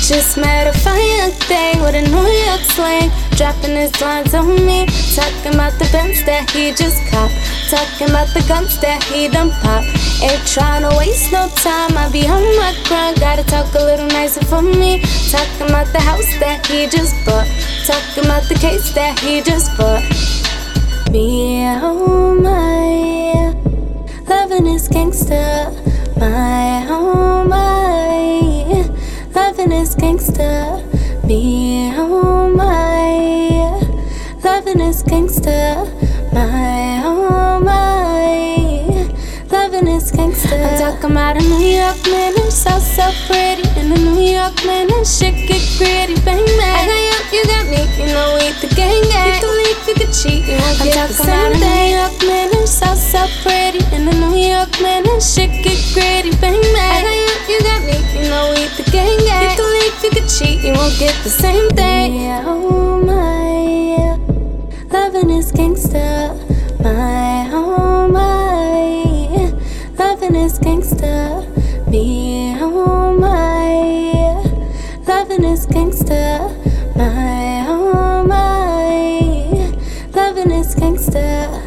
Just met a fire thing with a New York slang. Dropping his lines on me. Talking about the guns that he just caught. Talking about the guns that he done pop. Ain't trying to waste no time. I be on my grind. Gotta talk a little nicer for me. Talking about the house that he just bought. Talking about the case that he just bought. Me, oh my. Loving is gangster. My, oh. Loving is gangster. Me, oh my. Loving is gangster. My, oh my. Loving is gangster. I'm talking about a New York man and so, so pretty. And a New York man and shit get gritty. Bang, bang. I got you, you got me. You know we the gang, gang. You can leave, you can cheat. You won't I'm get the same thing. New York man and so, so pretty. And a New York man and shit get you won't get the same thing. Oh my. Loving is gangster. My, oh my. Loving is gangster. Me, oh my. Loving is gangster. My, oh my. Loving is gangster.